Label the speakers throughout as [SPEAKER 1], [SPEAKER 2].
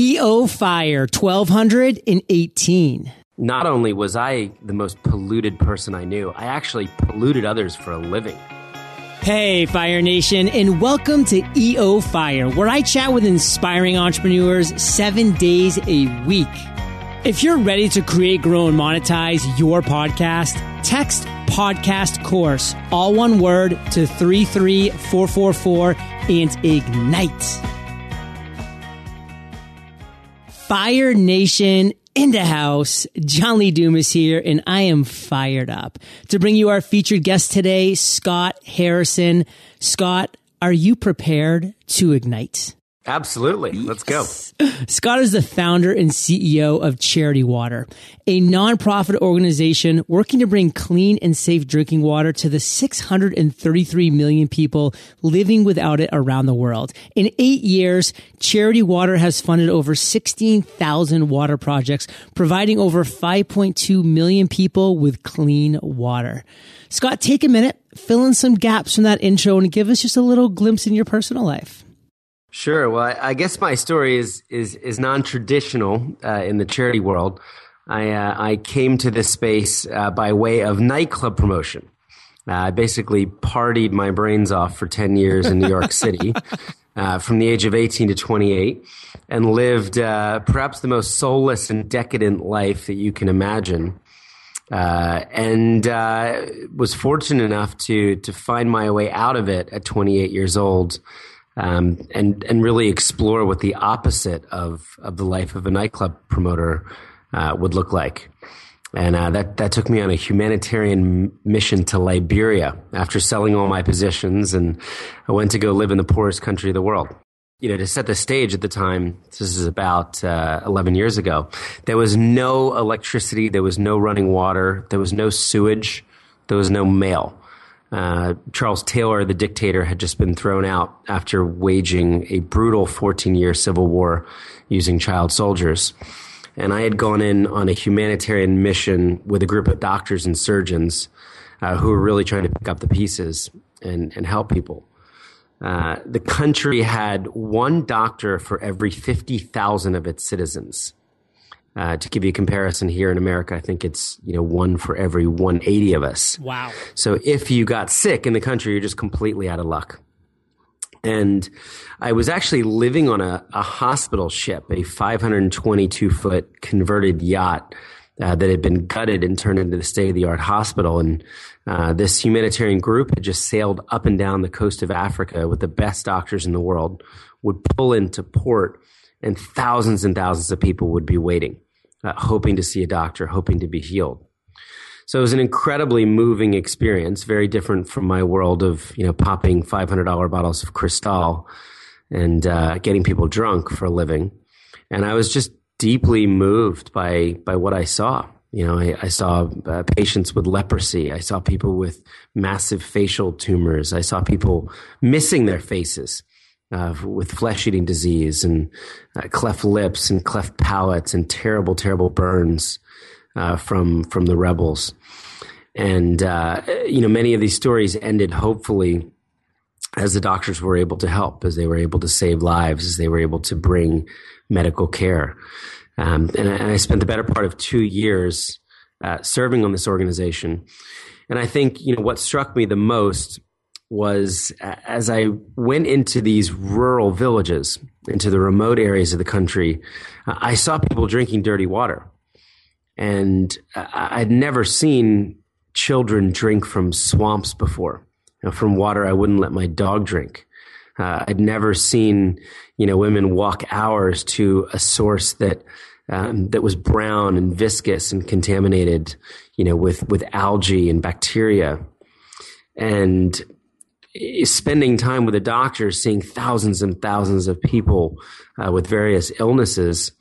[SPEAKER 1] EO Fire 1218.
[SPEAKER 2] Not only was I the most polluted person I knew, I actually polluted others for a living.
[SPEAKER 1] Hey, Fire Nation, and welcome to EO Fire, where I chat with inspiring entrepreneurs seven days a week. If you're ready to create, grow, and monetize your podcast, text podcast course, all one word, to 33444 and ignite. Fire Nation in the house. John Lee is here, and I am fired up to bring you our featured guest today, Scott Harrison. Scott, are you prepared to ignite?
[SPEAKER 2] Absolutely. Let's go.
[SPEAKER 1] Scott is the founder and CEO of Charity Water, a nonprofit organization working to bring clean and safe drinking water to the 633 million people living without it around the world. In eight years, Charity Water has funded over 16,000 water projects, providing over 5.2 million people with clean water. Scott, take a minute, fill in some gaps from that intro and give us just a little glimpse in your personal life.
[SPEAKER 2] Sure. Well, I, I guess my story is is is non traditional uh, in the charity world. I uh, I came to this space uh, by way of nightclub promotion. Uh, I basically partied my brains off for ten years in New York City, uh, from the age of eighteen to twenty eight, and lived uh, perhaps the most soulless and decadent life that you can imagine. and was fortunate enough to to find my way out of it at 28 years old um, and and really explore what the opposite of of the life of a nightclub promoter uh, would look like. And uh, that that took me on a humanitarian mission to Liberia after selling all my positions, and I went to go live in the poorest country of the world. You know, to set the stage at the time, this is about uh, 11 years ago. There was no electricity, there was no running water, there was no sewage, there was no mail. Uh, Charles Taylor, the dictator, had just been thrown out after waging a brutal 14 year civil war using child soldiers. And I had gone in on a humanitarian mission with a group of doctors and surgeons uh, who were really trying to pick up the pieces and, and help people. Uh, the country had one doctor for every 50,000 of its citizens. Uh, to give you a comparison here in America, I think it's you know one for every 180 of us.
[SPEAKER 1] Wow!
[SPEAKER 2] So if you got sick in the country, you're just completely out of luck. And I was actually living on a, a hospital ship, a 522 foot converted yacht uh, that had been gutted and turned into the state of the art hospital. And uh, this humanitarian group had just sailed up and down the coast of Africa with the best doctors in the world, would pull into port and thousands and thousands of people would be waiting, uh, hoping to see a doctor, hoping to be healed. So it was an incredibly moving experience, very different from my world of you know popping five hundred dollar bottles of Cristal and uh, getting people drunk for a living. And I was just deeply moved by by what I saw. You know, I, I saw uh, patients with leprosy. I saw people with massive facial tumors. I saw people missing their faces uh, with flesh eating disease and uh, cleft lips and cleft palates and terrible, terrible burns uh, from from the rebels. And uh, you know, many of these stories ended hopefully as the doctors were able to help, as they were able to save lives, as they were able to bring medical care. Um, and, I, and, I, spent the better part of two years uh, serving on this organization. And I think you know what struck me the most was as I went into these rural villages, into the remote areas of the country, I saw people drinking dirty water. And I'd never seen children drink from swamps before, you know, from water I wouldn't let my dog drink. Uh, I'd never seen, you know, women walk hours to a source that um, that was brown and viscous and contaminated, you know, with with algae and bacteria. And spending time with a doctor, seeing thousands and thousands of people uh, with various illnesses,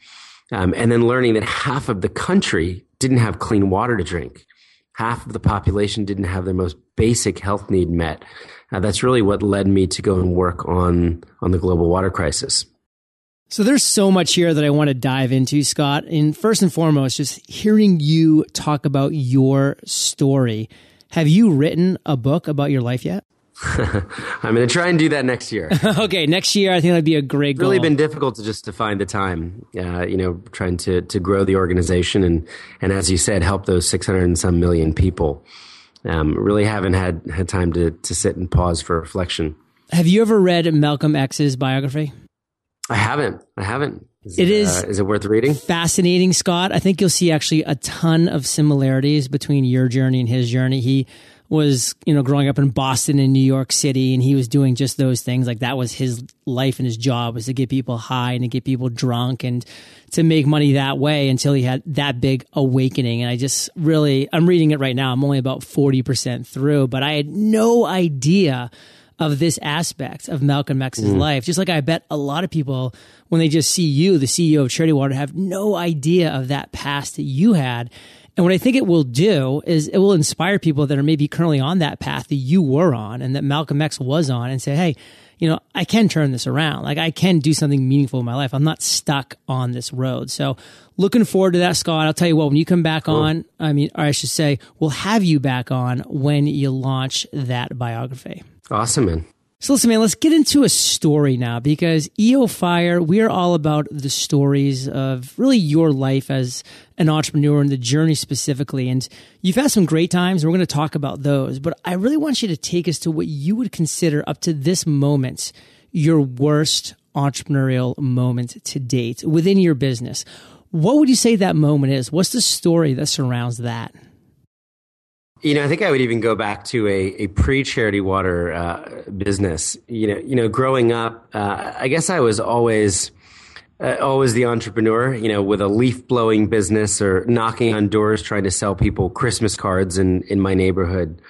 [SPEAKER 2] um, and then learning that half of the country didn't have clean water to drink. Half of the population didn't have their most basic health need met. Uh, that's really what led me to go and work on on the global water crisis.
[SPEAKER 1] So there's so much here that I want to dive into, Scott. And first and foremost, just hearing you talk about your story. Have you written a book about your life yet?
[SPEAKER 2] I'm going to try and do that next year.
[SPEAKER 1] okay, next year I think that'd be a great
[SPEAKER 2] goal. Really been difficult to just to find the time. Uh, you know, trying to to grow the organization and and as you said, help those 600 and some million people. Um, really haven't had had time to to sit and pause for reflection.
[SPEAKER 1] Have you ever read Malcolm X's biography?
[SPEAKER 2] I haven't. I haven't.
[SPEAKER 1] Is it, it is.
[SPEAKER 2] Uh, is it worth reading?
[SPEAKER 1] Fascinating, Scott. I think you'll see actually a ton of similarities between your journey and his journey. He was, you know, growing up in Boston and New York City, and he was doing just those things. Like that was his life and his job was to get people high and to get people drunk and to make money that way until he had that big awakening. And I just really, I'm reading it right now. I'm only about 40% through, but I had no idea of this aspect of Malcolm X's mm. life. Just like I bet a lot of people, when they just see you, the CEO of Charity Water, have no idea of that past that you had. And what I think it will do is it will inspire people that are maybe currently on that path that you were on and that Malcolm X was on and say, hey, you know, I can turn this around. Like I can do something meaningful in my life. I'm not stuck on this road. So looking forward to that, Scott. I'll tell you what, when you come back cool. on, I mean, or I should say, we'll have you back on when you launch that biography.
[SPEAKER 2] Awesome, man.
[SPEAKER 1] So listen, man, let's get into a story now because EO Fire, we are all about the stories of really your life as an entrepreneur and the journey specifically. And you've had some great times. We're going to talk about those, but I really want you to take us to what you would consider up to this moment, your worst entrepreneurial moment to date within your business. What would you say that moment is? What's the story that surrounds that?
[SPEAKER 2] You know, I think I would even go back to a, a pre charity water uh, business. You know, you know, growing up, uh, I guess I was always uh, always the entrepreneur. You know, with a leaf blowing business or knocking on doors trying to sell people Christmas cards in in my neighborhood.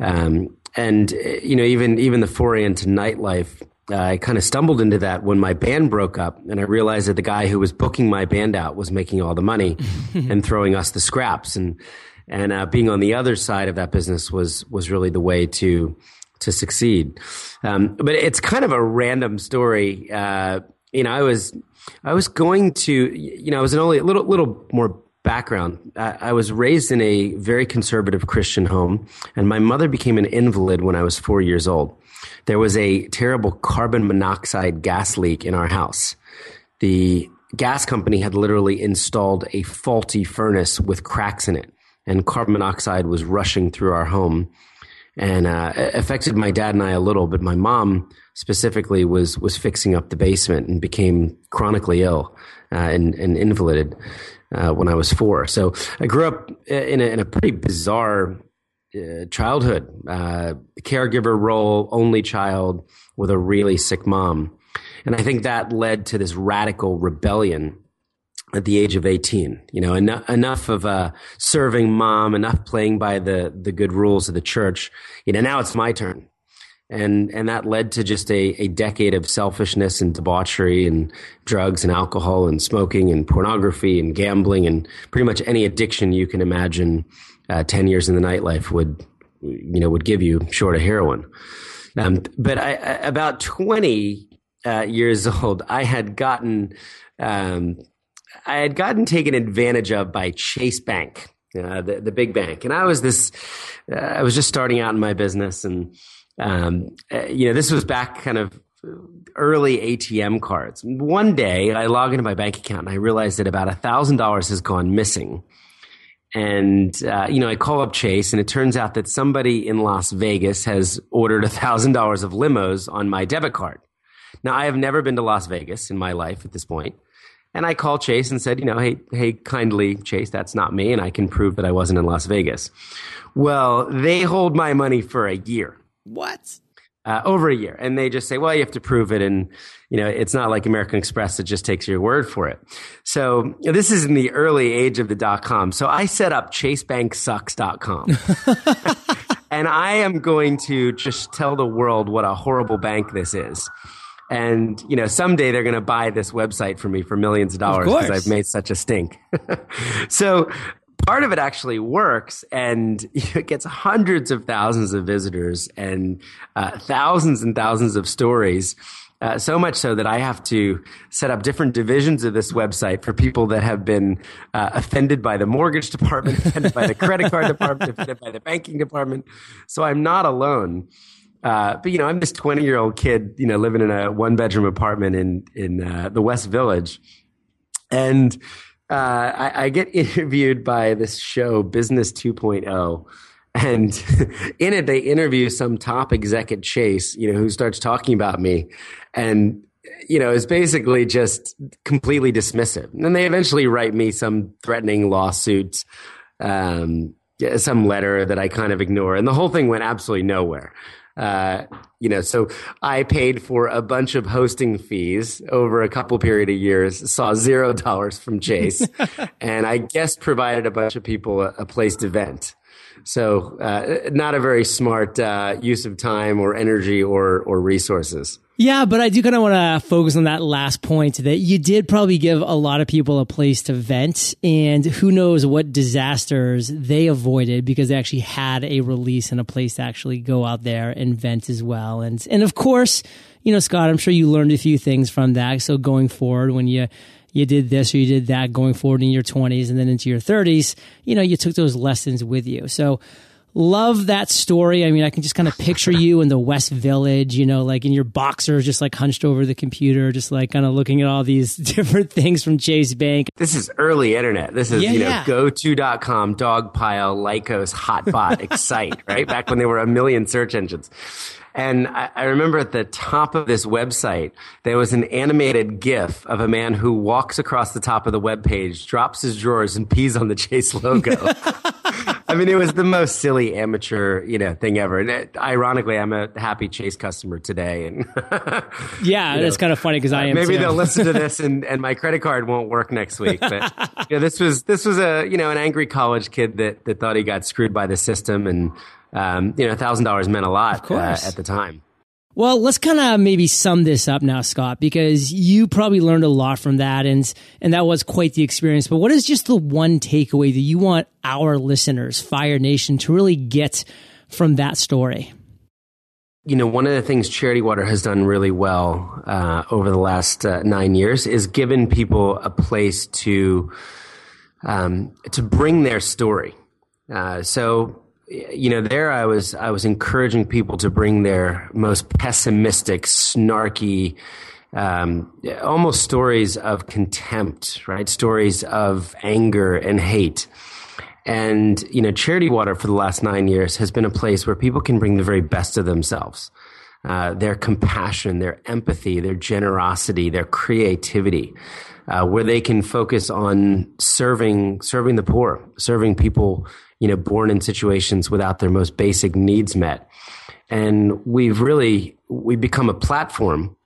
[SPEAKER 2] Um, and you know, even even the foray into nightlife, uh, I kind of stumbled into that when my band broke up, and I realized that the guy who was booking my band out was making all the money and throwing us the scraps and and uh, being on the other side of that business was was really the way to to succeed. Um, but it's kind of a random story. Uh, you know, I was I was going to you know I was an only a little little more background. I, I was raised in a very conservative Christian home, and my mother became an invalid when I was four years old. There was a terrible carbon monoxide gas leak in our house. The gas company had literally installed a faulty furnace with cracks in it and carbon monoxide was rushing through our home and uh, affected my dad and I a little, but my mom specifically was was fixing up the basement and became chronically ill uh, and, and invalided uh, when I was four. So I grew up in a, in a pretty bizarre uh, childhood, uh, caregiver role, only child with a really sick mom, and I think that led to this radical rebellion at the age of 18 you know en- enough of a serving mom enough playing by the the good rules of the church you know now it's my turn. And and that led to just a, a decade of selfishness and debauchery and drugs and alcohol and smoking and pornography and gambling and pretty much any addiction you can imagine uh, 10 years in the nightlife would you know would give you short of heroin. Um, but I, about 20 uh, years old i had gotten um, I had gotten taken advantage of by Chase Bank, uh, the the big bank, and I was this. Uh, I was just starting out in my business, and um, uh, you know, this was back kind of early ATM cards. One day, I log into my bank account and I realize that about a thousand dollars has gone missing. And uh, you know, I call up Chase, and it turns out that somebody in Las Vegas has ordered a thousand dollars of limos on my debit card. Now, I have never been to Las Vegas in my life at this point. And I called Chase and said, you know, hey, hey, kindly, Chase, that's not me, and I can prove that I wasn't in Las Vegas. Well, they hold my money for a year.
[SPEAKER 1] What?
[SPEAKER 2] Uh, over a year, and they just say, well, you have to prove it, and you know, it's not like American Express that just takes your word for it. So this is in the early age of the dot com. So I set up ChaseBankSucks.com. and I am going to just tell the world what a horrible bank this is. And, you know, someday they're going to buy this website for me for millions of dollars because I've made such a stink. so part of it actually works and it gets hundreds of thousands of visitors and uh, thousands and thousands of stories. Uh, so much so that I have to set up different divisions of this website for people that have been uh, offended by the mortgage department, offended by the credit card department, offended by the banking department. So I'm not alone. Uh, but you know, I'm this 20 year old kid, you know, living in a one bedroom apartment in in uh, the West Village, and uh, I, I, get interviewed by this show, Business 2.0. And in it, they interview some top exec at Chase, you know, who starts talking about me. And you know, is basically just completely dismissive. And then they eventually write me some threatening lawsuit, um, some letter that I kind of ignore. And the whole thing went absolutely nowhere. Uh, you know, so I paid for a bunch of hosting fees over a couple period of years, saw zero dollars from Chase, and I guess provided a bunch of people a, a place to vent. So, uh, not a very smart uh, use of time or energy or or resources.
[SPEAKER 1] Yeah, but I do kind of want to focus on that last point that you did probably give a lot of people a place to vent and who knows what disasters they avoided because they actually had a release and a place to actually go out there and vent as well. And, and of course, you know, Scott, I'm sure you learned a few things from that. So going forward, when you, you did this or you did that going forward in your 20s and then into your 30s, you know, you took those lessons with you. So, love that story. I mean, I can just kind of picture you in the West Village, you know, like in your boxers, just like hunched over the computer, just like kind of looking at all these different things from Chase Bank.
[SPEAKER 2] This is early internet. This is, yeah, you know, yeah. goto.com, dogpile, Lycos, Hotbot, Excite, right? Back when there were a million search engines. And I, I, remember at the top of this website, there was an animated GIF of a man who walks across the top of the web page, drops his drawers, and pees on the Chase logo. I mean, it was the most silly amateur, you know, thing ever. And it, ironically, I'm a happy Chase customer today, and
[SPEAKER 1] yeah, it's kind of funny because I am.
[SPEAKER 2] Maybe
[SPEAKER 1] too.
[SPEAKER 2] they'll listen to this, and, and my credit card won't work next week. But you know, this was this was a you know an angry college kid that that thought he got screwed by the system, and um, you know, thousand dollars meant a lot uh, at the time.
[SPEAKER 1] Well, let's kind of maybe sum this up now, Scott, because you probably learned a lot from that, and and that was quite the experience. But what is just the one takeaway that you want our listeners, Fire Nation, to really get from that story?
[SPEAKER 2] You know, one of the things Charity Water has done really well uh, over the last uh, nine years is given people a place to um, to bring their story. Uh, so you know, there I was, I was encouraging people to bring their most pessimistic, snarky, um, almost stories of contempt, right? Stories of anger and hate. And, you know, Charity Water for the last nine years has been a place where people can bring the very best of themselves. Uh, their compassion, their empathy, their generosity, their creativity, uh, where they can focus on serving, serving the poor, serving people you know, born in situations without their most basic needs met. And we've really, we've become a platform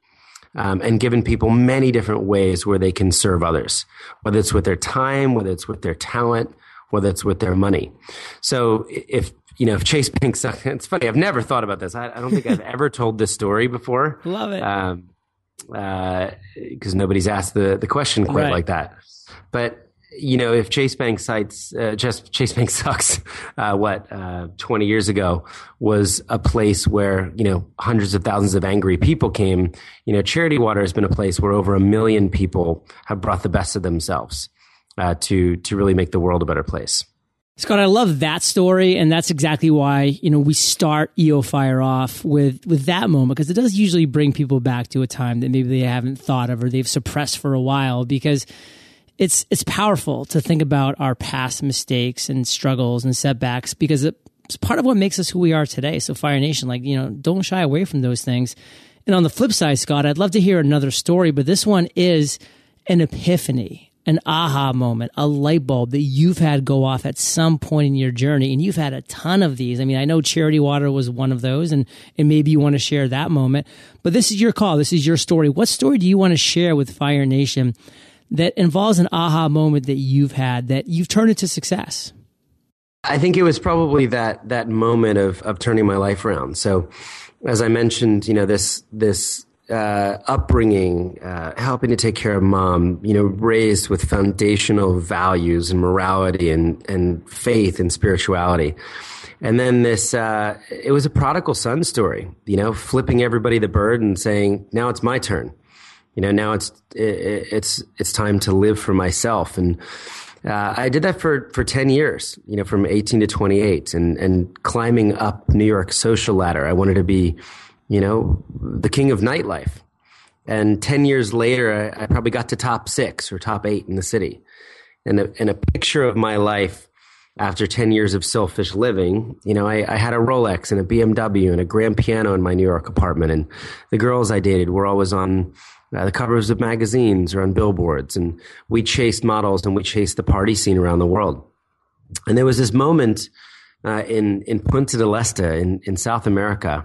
[SPEAKER 2] um, and given people many different ways where they can serve others, whether it's with their time, whether it's with their talent, whether it's with their money. So if, you know, if Chase Bank, it's funny, I've never thought about this. I, I don't think I've ever told this story before.
[SPEAKER 1] Love it. Um,
[SPEAKER 2] because uh, nobody's asked the, the question quite right. like that. But you know, if Chase Bank sites, uh, just Chase Bank sucks, uh, what, uh, 20 years ago was a place where, you know, hundreds of thousands of angry people came. You know, Charity Water has been a place where over a million people have brought the best of themselves, uh, to, to really make the world a better place.
[SPEAKER 1] Scott, I love that story, and that's exactly why you know we start EO Fire off with with that moment because it does usually bring people back to a time that maybe they haven't thought of or they've suppressed for a while because it's it's powerful to think about our past mistakes and struggles and setbacks because it's part of what makes us who we are today. So Fire Nation, like you know, don't shy away from those things. And on the flip side, Scott, I'd love to hear another story, but this one is an epiphany, an aha moment, a light bulb that you've had go off at some point in your journey. And you've had a ton of these. I mean, I know Charity Water was one of those, and, and maybe you want to share that moment. But this is your call. This is your story. What story do you want to share with Fire Nation that involves an aha moment that you've had that you've turned into success?
[SPEAKER 2] I think it was probably that that moment of of turning my life around. So, as I mentioned, you know this this uh, upbringing, uh, helping to take care of mom, you know, raised with foundational values and morality and and faith and spirituality. And then this, uh, it was a prodigal son story, you know, flipping everybody the bird and saying, now it's my turn you know now it's it's it's time to live for myself and uh, I did that for, for 10 years, you know, from 18 to 28 and, and climbing up New York social ladder. I wanted to be, you know, the king of nightlife. And 10 years later, I, I probably got to top six or top eight in the city. And a, and a picture of my life after 10 years of selfish living, you know, I, I, had a Rolex and a BMW and a grand piano in my New York apartment. And the girls I dated were always on uh, the covers of magazines or on billboards. And we chased models and we chased the party scene around the world. And there was this moment uh, in, in Punta del Este in, in South America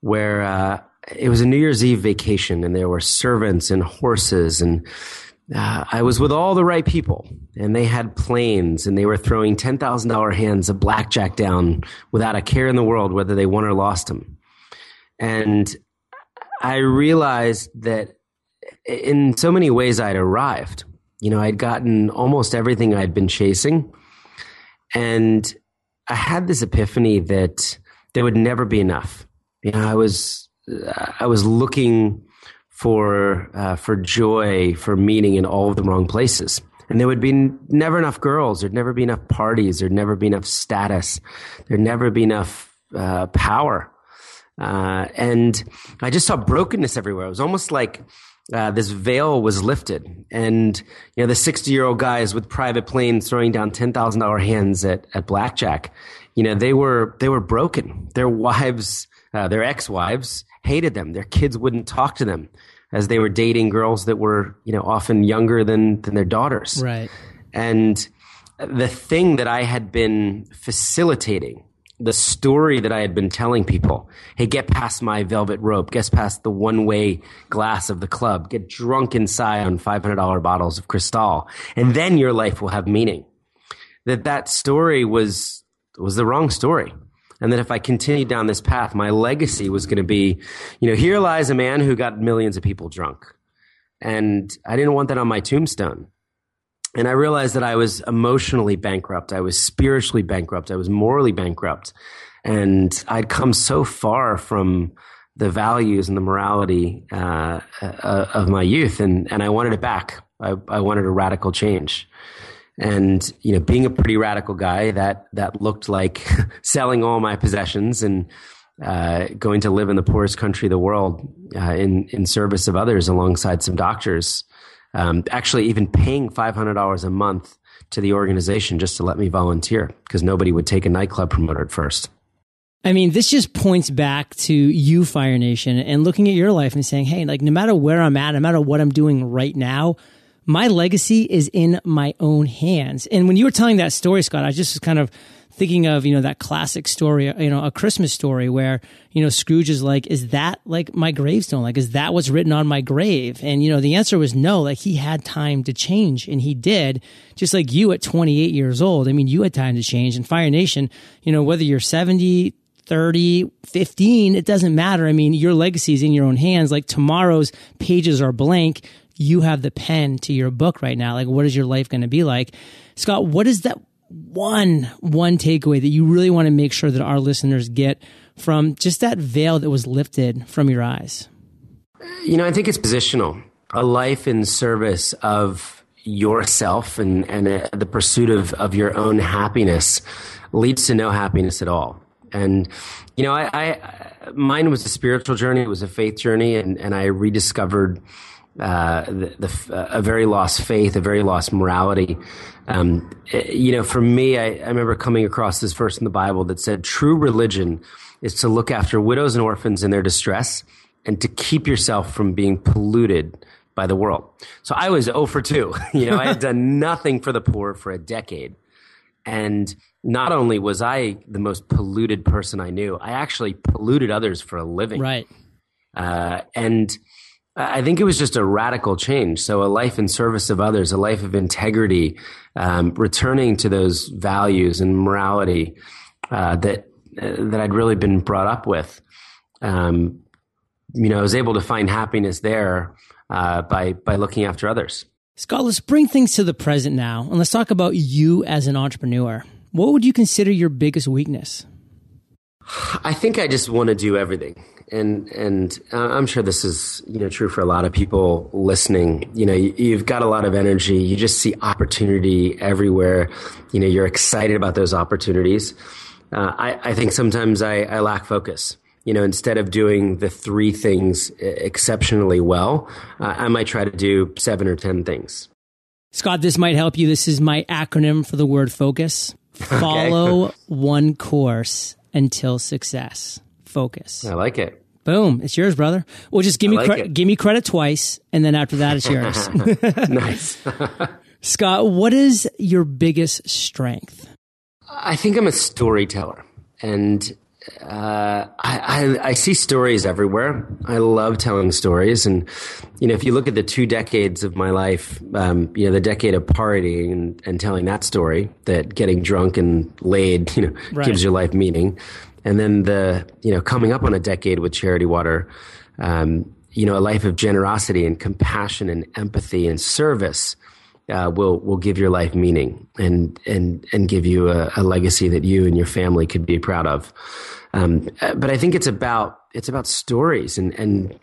[SPEAKER 2] where uh, it was a New Year's Eve vacation and there were servants and horses and uh, I was with all the right people, and they had planes, and they were throwing ten thousand dollar hands of blackjack down without a care in the world whether they won or lost them. And I realized that in so many ways I'd arrived. You know, I'd gotten almost everything I'd been chasing, and I had this epiphany that there would never be enough. You know, I was I was looking for uh, for joy, for meaning in all of the wrong places. And there would be never enough girls. There'd never be enough parties. There'd never be enough status. There'd never be enough uh, power. Uh, and I just saw brokenness everywhere. It was almost like uh, this veil was lifted, and you know the sixty-year-old guys with private planes throwing down ten thousand dollar hands at at blackjack. You know they were they were broken. Their wives, uh, their ex-wives, hated them. Their kids wouldn't talk to them as they were dating girls that were, you know, often younger than, than their daughters.
[SPEAKER 1] Right.
[SPEAKER 2] And the thing that I had been facilitating, the story that I had been telling people, hey, get past my velvet rope, get past the one way glass of the club, get drunk inside on $500 bottles of Cristal, and then your life will have meaning. That that story was, was the wrong story. And that if I continued down this path, my legacy was going to be, you know, here lies a man who got millions of people drunk. And I didn't want that on my tombstone. And I realized that I was emotionally bankrupt. I was spiritually bankrupt. I was morally bankrupt. And I'd come so far from the values and the morality uh, uh, of my youth. And, and I wanted it back. I, I wanted a radical change. And you know, being a pretty radical guy, that that looked like selling all my possessions and uh, going to live in the poorest country of the world uh, in in service of others, alongside some doctors. Um, actually, even paying five hundred dollars a month to the organization just to let me volunteer because nobody would take a nightclub promoter at first.
[SPEAKER 1] I mean, this just points back to you, Fire Nation, and looking at your life and saying, hey, like, no matter where I'm at, no matter what I'm doing right now, my legacy is in my own hands. And when you were telling that story, Scott, I just was kind of thinking of, you know, that classic story, you know, a Christmas story where, you know, Scrooge is like, is that like my gravestone? Like, is that what's written on my grave? And, you know, the answer was no, like he had time to change and he did, just like you at 28 years old. I mean, you had time to change and Fire Nation, you know, whether you're 70, 30, 15, it doesn't matter. I mean, your legacy is in your own hands. Like tomorrow's pages are blank you have the pen to your book right now. Like, what is your life going to be like? Scott, what is that one, one takeaway that you really want to make sure that our listeners get from just that veil that was lifted from your eyes?
[SPEAKER 2] You know, I think it's positional. A life in service of yourself and, and uh, the pursuit of, of your own happiness leads to no happiness at all. And, you know, I, I mine was a spiritual journey. It was a faith journey and, and I rediscovered uh, the, the, a very lost faith, a very lost morality. Um, you know, for me, I, I remember coming across this verse in the Bible that said, "True religion is to look after widows and orphans in their distress, and to keep yourself from being polluted." by the world. So I was 0 for 2. You know, I had done nothing for the poor for a decade. And not only was I the most polluted person I knew, I actually polluted others for a living.
[SPEAKER 1] Right.
[SPEAKER 2] Uh, and I think it was just a radical change. So a life in service of others, a life of integrity, um, returning to those values and morality uh, that uh, that I'd really been brought up with. Um, you know, I was able to find happiness there uh, by by looking after others.
[SPEAKER 1] Scott, let's bring things to the present now, and let's talk about you as an entrepreneur. What would you consider your biggest weakness?
[SPEAKER 2] I think I just want to do everything and and I'm sure this is you know true for a lot of people listening. You know, you, have got a lot of energy. You just see opportunity everywhere. You know, you're excited about those opportunities. Uh, I, I think sometimes I, I lack focus. You know, instead of doing the three things exceptionally well, uh, I might try to do seven or ten things.
[SPEAKER 1] Scott, this might help you. This is my acronym for the word focus. Follow okay. one course until success. Focus.
[SPEAKER 2] I like it.
[SPEAKER 1] Boom! It's yours, brother. Well, just give me like cre- give me credit twice, and then after that, it's yours.
[SPEAKER 2] nice,
[SPEAKER 1] Scott. What is your biggest strength?
[SPEAKER 2] I think I'm a storyteller, and uh, I, I, I, see stories everywhere. I love telling stories, and you know, if you look at the two decades of my life, um, you know, the decade of partying and, and, telling that story, that getting drunk and laid, you know, right. gives your life meaning, and then the you know coming up on a decade with Charity Water, um, you know, a life of generosity and compassion and empathy and service. Uh, will will give your life meaning and and and give you a, a legacy that you and your family could be proud of. Um, but I think it's about it's about stories and and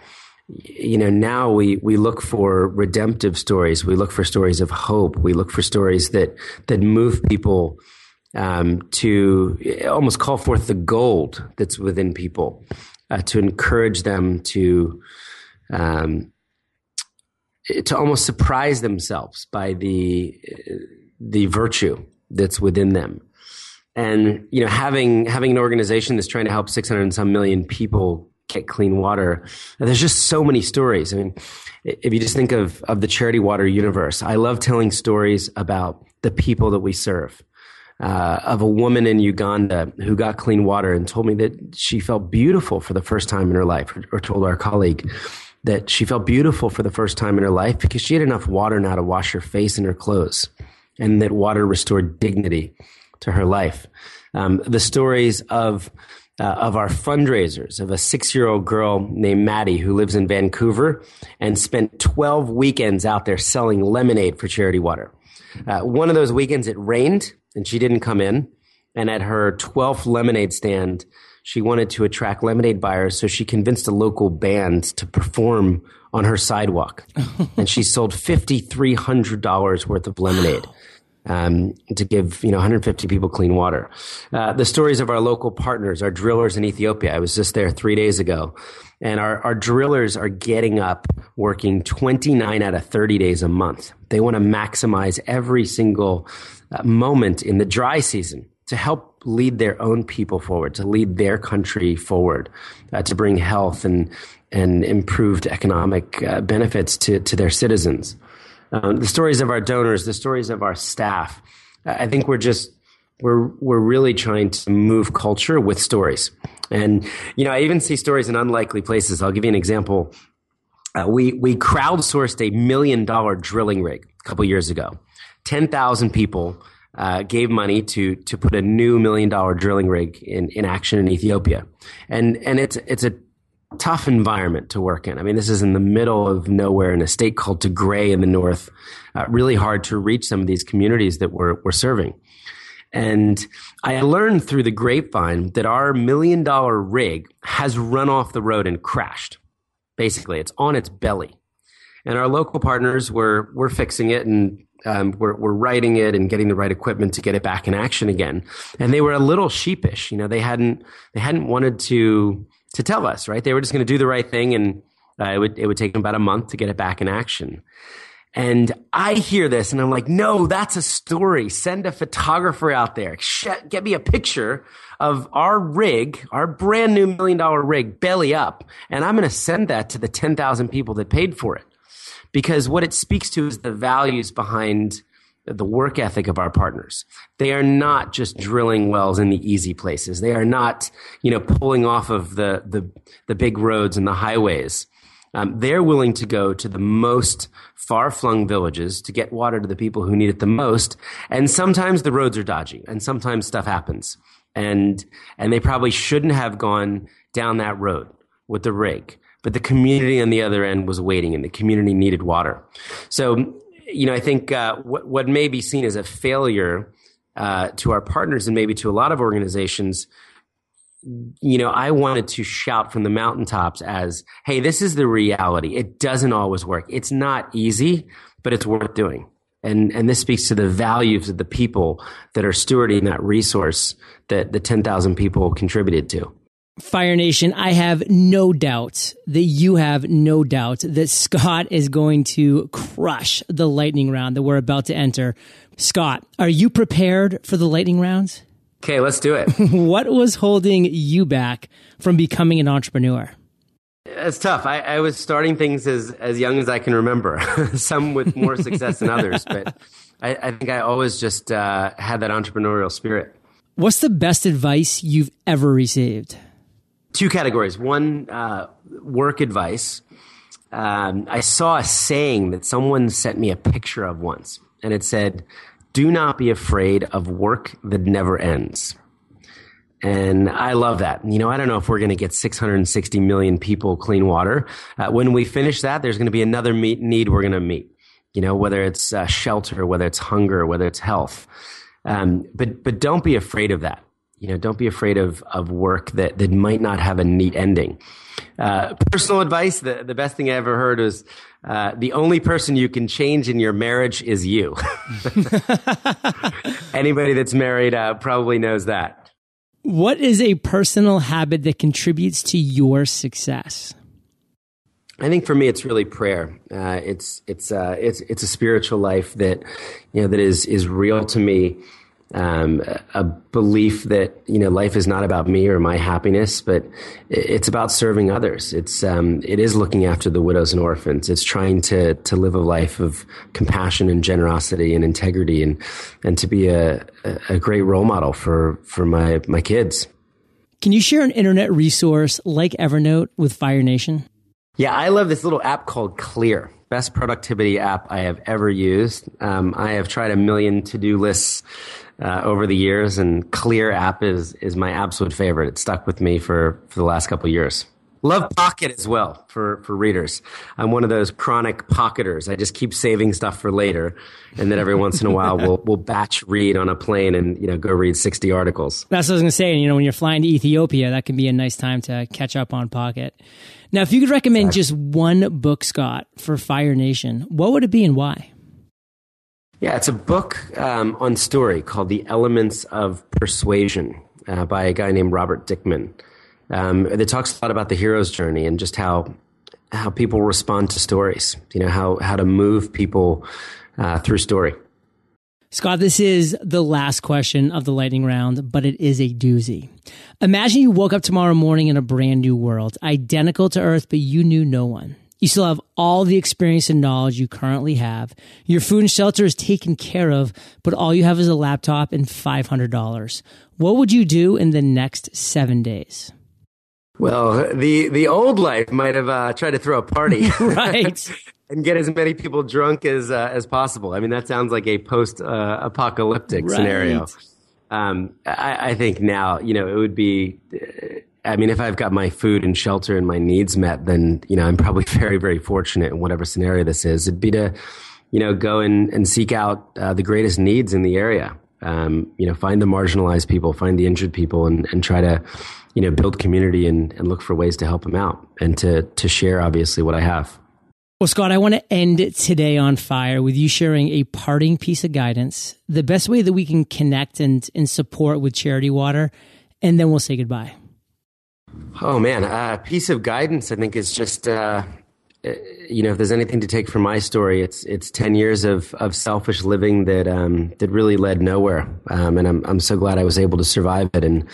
[SPEAKER 2] you know now we we look for redemptive stories we look for stories of hope we look for stories that that move people um, to almost call forth the gold that's within people uh, to encourage them to um, to almost surprise themselves by the the virtue that's within them. And you know having having an organization that's trying to help 600 and some million people get clean water there's just so many stories. I mean if you just think of of the charity water universe i love telling stories about the people that we serve uh, of a woman in Uganda who got clean water and told me that she felt beautiful for the first time in her life, or, told our colleague that she felt beautiful for the first time in her life because she had enough water now to wash her face and her clothes, and that water restored dignity to her life. Um, the stories of uh, of our fundraisers of a six year old girl named Maddie who lives in Vancouver and spent 12 weekends out there selling lemonade for charity water. Uh, one of those weekends it rained and she didn't come in. And at her 12th lemonade stand, she wanted to attract lemonade buyers, so she convinced a local band to perform on her sidewalk. and she sold $5,300 worth of lemonade um, to give you know 150 people clean water. Uh, the stories of our local partners, our drillers in Ethiopia. I was just there three days ago, and our, our drillers are getting up working 29 out of 30 days a month. They want to maximize every single moment in the dry season to help lead their own people forward, to lead their country forward, uh, to bring health and and improved economic uh, benefits to to their citizens. Um, the stories of our donors, the stories of our staff. I think we're just we're we're really trying to move culture with stories. And you know, I even see stories in unlikely places. I'll give you an example. Uh, we we crowdsourced a million dollar drilling rig a couple years ago. Ten thousand people uh, gave money to to put a new million dollar drilling rig in, in action in Ethiopia, and and it's it's a tough environment to work in. I mean, this is in the middle of nowhere in a state called Tigray in the north. Uh, really hard to reach some of these communities that we're, we're serving. And I learned through the grapevine that our million dollar rig has run off the road and crashed. Basically, it's on its belly. And our local partners were, were fixing it and um, we're, we're writing it and getting the right equipment to get it back in action again. And they were a little sheepish. You know, they hadn't, they hadn't wanted to, to tell us, right? They were just going to do the right thing and uh, it would, it would take them about a month to get it back in action. And I hear this and I'm like, no, that's a story. Send a photographer out there. Get me a picture of our rig, our brand new million dollar rig, belly up. And I'm going to send that to the 10,000 people that paid for it. Because what it speaks to is the values behind the work ethic of our partners. They are not just drilling wells in the easy places. They are not, you know, pulling off of the the, the big roads and the highways. Um, they're willing to go to the most far flung villages to get water to the people who need it the most. And sometimes the roads are dodgy, and sometimes stuff happens, and and they probably shouldn't have gone down that road with the rig. But the community on the other end was waiting, and the community needed water. So you know, I think uh, what what may be seen as a failure uh, to our partners and maybe to a lot of organizations you know, I wanted to shout from the mountaintops as, hey, this is the reality. It doesn't always work. It's not easy, but it's worth doing. And, and this speaks to the values of the people that are stewarding that resource that the 10,000 people contributed to.
[SPEAKER 1] Fire Nation, I have no doubt that you have no doubt that Scott is going to crush the lightning round that we're about to enter. Scott, are you prepared for the lightning rounds?
[SPEAKER 2] Okay, let's do it.
[SPEAKER 1] what was holding you back from becoming an entrepreneur?
[SPEAKER 2] It's tough. I, I, was starting things as, as young as I can remember, some with more success than others, but I, I, think I always just uh, had that entrepreneurial spirit.
[SPEAKER 1] What's the best advice you've ever received?
[SPEAKER 2] Two categories. One, uh, work advice. Um, I saw a saying that someone sent me a picture of once, and it said, do not be afraid of work that never ends. And I love that. You know, I don't know if we're going to get 660 million people clean water. Uh, when we finish that, there's going to be another meet, need we're going to meet. You know, whether it's uh, shelter, whether it's hunger, whether it's health. Um, but but don't be afraid of that. You know, don't be afraid of of work that that might not have a neat ending. Uh, personal advice: the the best thing I ever heard was uh, the only person you can change in your marriage is you. Anybody that's married uh, probably knows that.
[SPEAKER 1] What is a personal habit that contributes to your success?
[SPEAKER 2] I think for me, it's really prayer. Uh, it's it's uh, it's it's a spiritual life that you know that is is real to me um, a belief that you know life is not about me or my happiness, but it's about serving others. It's um, it is looking after the widows and orphans. It's trying to to live a life of compassion and generosity and integrity, and and to be a a great role model for for my my kids.
[SPEAKER 1] Can you share an internet resource like Evernote with Fire Nation?
[SPEAKER 2] Yeah, I love this little app called Clear. Best productivity app I have ever used. Um, I have tried a million to do lists uh, over the years, and Clear app is is my absolute favorite. It stuck with me for for the last couple years. Love Pocket as well for, for readers. I'm one of those chronic pocketers. I just keep saving stuff for later, and then every once in a while we'll we'll batch read on a plane and you know go read 60 articles.
[SPEAKER 1] That's what I was gonna say. You know, when you're flying to Ethiopia, that can be a nice time to catch up on Pocket. Now, if you could recommend just one book, Scott, for Fire Nation, what would it be and why?
[SPEAKER 2] Yeah, it's a book um, on story called The Elements of Persuasion uh, by a guy named Robert Dickman. Um, it talks a lot about the hero's journey and just how how people respond to stories. You know how how to move people uh, through story.
[SPEAKER 1] Scott, this is the last question of the lightning round, but it is a doozy. Imagine you woke up tomorrow morning in a brand new world, identical to Earth, but you knew no one. You still have all the experience and knowledge you currently have. Your food and shelter is taken care of, but all you have is a laptop and $500. What would you do in the next seven days?
[SPEAKER 2] Well, the the old life might have uh, tried to throw a party,
[SPEAKER 1] right,
[SPEAKER 2] and get as many people drunk as uh, as possible. I mean, that sounds like a post uh, apocalyptic right. scenario. Um, I, I, think now, you know, it would be I mean, if I've got my food and shelter and my needs met, then, you know, I'm probably very, very fortunate in whatever scenario this is. It'd be to, you know, go and, and seek out uh, the greatest needs in the area. Um, you know, find the marginalized people, find the injured people and, and try to, you know, build community and, and look for ways to help them out and to, to share obviously what I have.
[SPEAKER 1] Well, Scott, I want to end today on fire with you sharing a parting piece of guidance, the best way that we can connect and, and support with Charity Water, and then we'll say goodbye.
[SPEAKER 2] Oh man, a uh, piece of guidance I think is just uh, uh, you know if there's anything to take from my story, it's it's ten years of of selfish living that um, that really led nowhere, um, and I'm I'm so glad I was able to survive it. And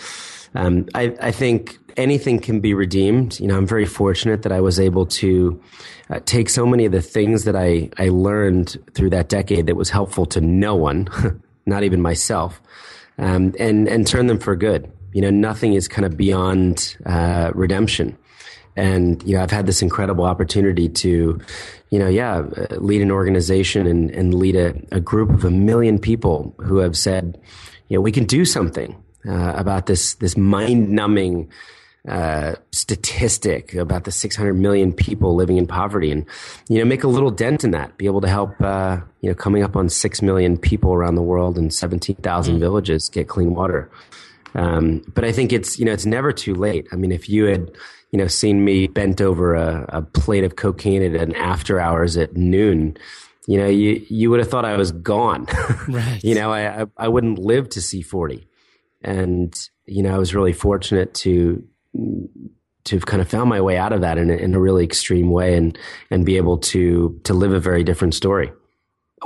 [SPEAKER 2] um, I I think anything can be redeemed. You know, I'm very fortunate that I was able to uh, take so many of the things that I I learned through that decade that was helpful to no one, not even myself, um, and and turn them for good you know, nothing is kind of beyond uh, redemption. And, you know, I've had this incredible opportunity to, you know, yeah, lead an organization and, and lead a, a group of a million people who have said, you know, we can do something uh, about this, this mind numbing, uh, statistic about the 600 million people living in poverty and, you know, make a little dent in that, be able to help, uh, you know, coming up on 6 million people around the world and 17,000 mm. villages get clean water. Um, but I think it's, you know, it's never too late. I mean, if you had, you know, seen me bent over a, a plate of cocaine at an after hours at noon, you know, you, you would have thought I was gone. Right. you know, I, I, I wouldn't live to see 40. And, you know, I was really fortunate to, to kind of found my way out of that in a, in a really extreme way and, and be able to, to live a very different story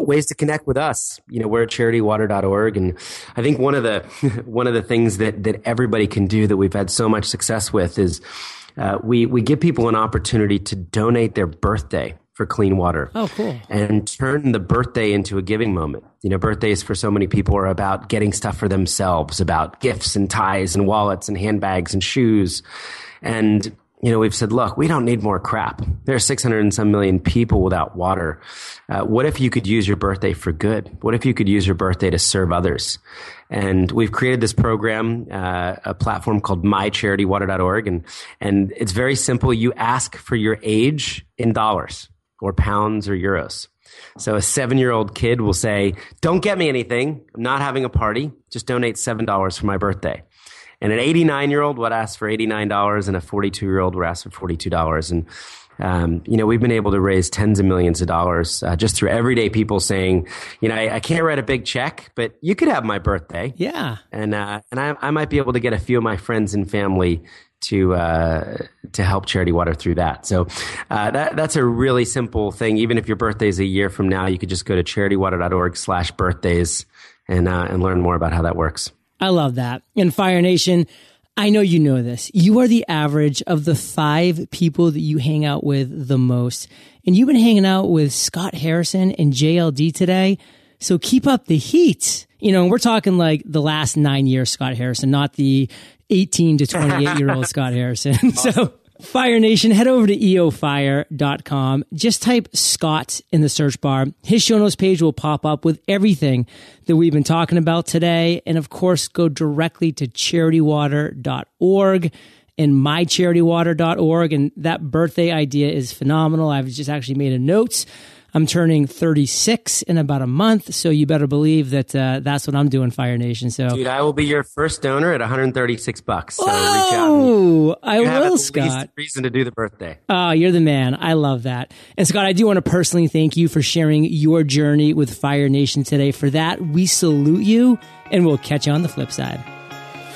[SPEAKER 2] ways to connect with us. You know, we're at charitywater.org. And I think one of the, one of the things that, that everybody can do that we've had so much success with is, uh, we, we give people an opportunity to donate their birthday for clean water.
[SPEAKER 1] Oh, cool.
[SPEAKER 2] And turn the birthday into a giving moment. You know, birthdays for so many people are about getting stuff for themselves, about gifts and ties and wallets and handbags and shoes. And, you know, we've said, look, we don't need more crap. There are 600 and some million people without water. Uh, what if you could use your birthday for good? What if you could use your birthday to serve others? And we've created this program, uh, a platform called mycharitywater.org. And, and it's very simple. You ask for your age in dollars or pounds or euros. So a seven year old kid will say, don't get me anything. I'm not having a party. Just donate $7 for my birthday. And an 89 year old would ask for $89 and a 42 year old would ask for $42. And, um, you know, we've been able to raise tens of millions of dollars uh, just through everyday people saying, you know, I, I, can't write a big check, but you could have my birthday.
[SPEAKER 1] Yeah.
[SPEAKER 2] And, uh, and I, I might be able to get a few of my friends and family to uh, to help Charity Water through that. So uh, that that's a really simple thing. Even if your birthday is a year from now, you could just go to charitywater.org/slash birthdays and uh, and learn more about how that works.
[SPEAKER 1] I love that. And Fire Nation, I know you know this. You are the average of the five people that you hang out with the most, and you've been hanging out with Scott Harrison and JLD today. So keep up the heat. You know, we're talking like the last nine years, Scott Harrison, not the 18 to 28 year old Scott Harrison. Awesome. So Fire Nation, head over to eofire.com. Just type Scott in the search bar. His show notes page will pop up with everything that we've been talking about today. And of course, go directly to charitywater.org and mycharitywater.org. And that birthday idea is phenomenal. I've just actually made a note I'm turning 36 in about a month, so you better believe that uh, that's what I'm doing, Fire Nation. So,
[SPEAKER 2] dude, I will be your first donor at 136 bucks. So
[SPEAKER 1] oh, I will, Scott.
[SPEAKER 2] reason to do the birthday.
[SPEAKER 1] Oh, you're the man. I love that. And Scott, I do want to personally thank you for sharing your journey with Fire Nation today. For that, we salute you, and we'll catch you on the flip side.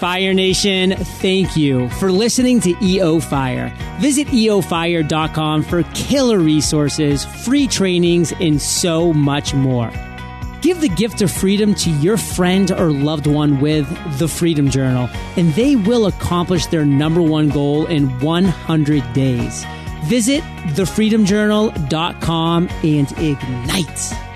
[SPEAKER 1] Fire Nation, thank you for listening to EO Fire. Visit eofire.com for killer resources, free trainings, and so much more. Give the gift of freedom to your friend or loved one with the Freedom Journal, and they will accomplish their number one goal in 100 days. Visit thefreedomjournal.com and ignite.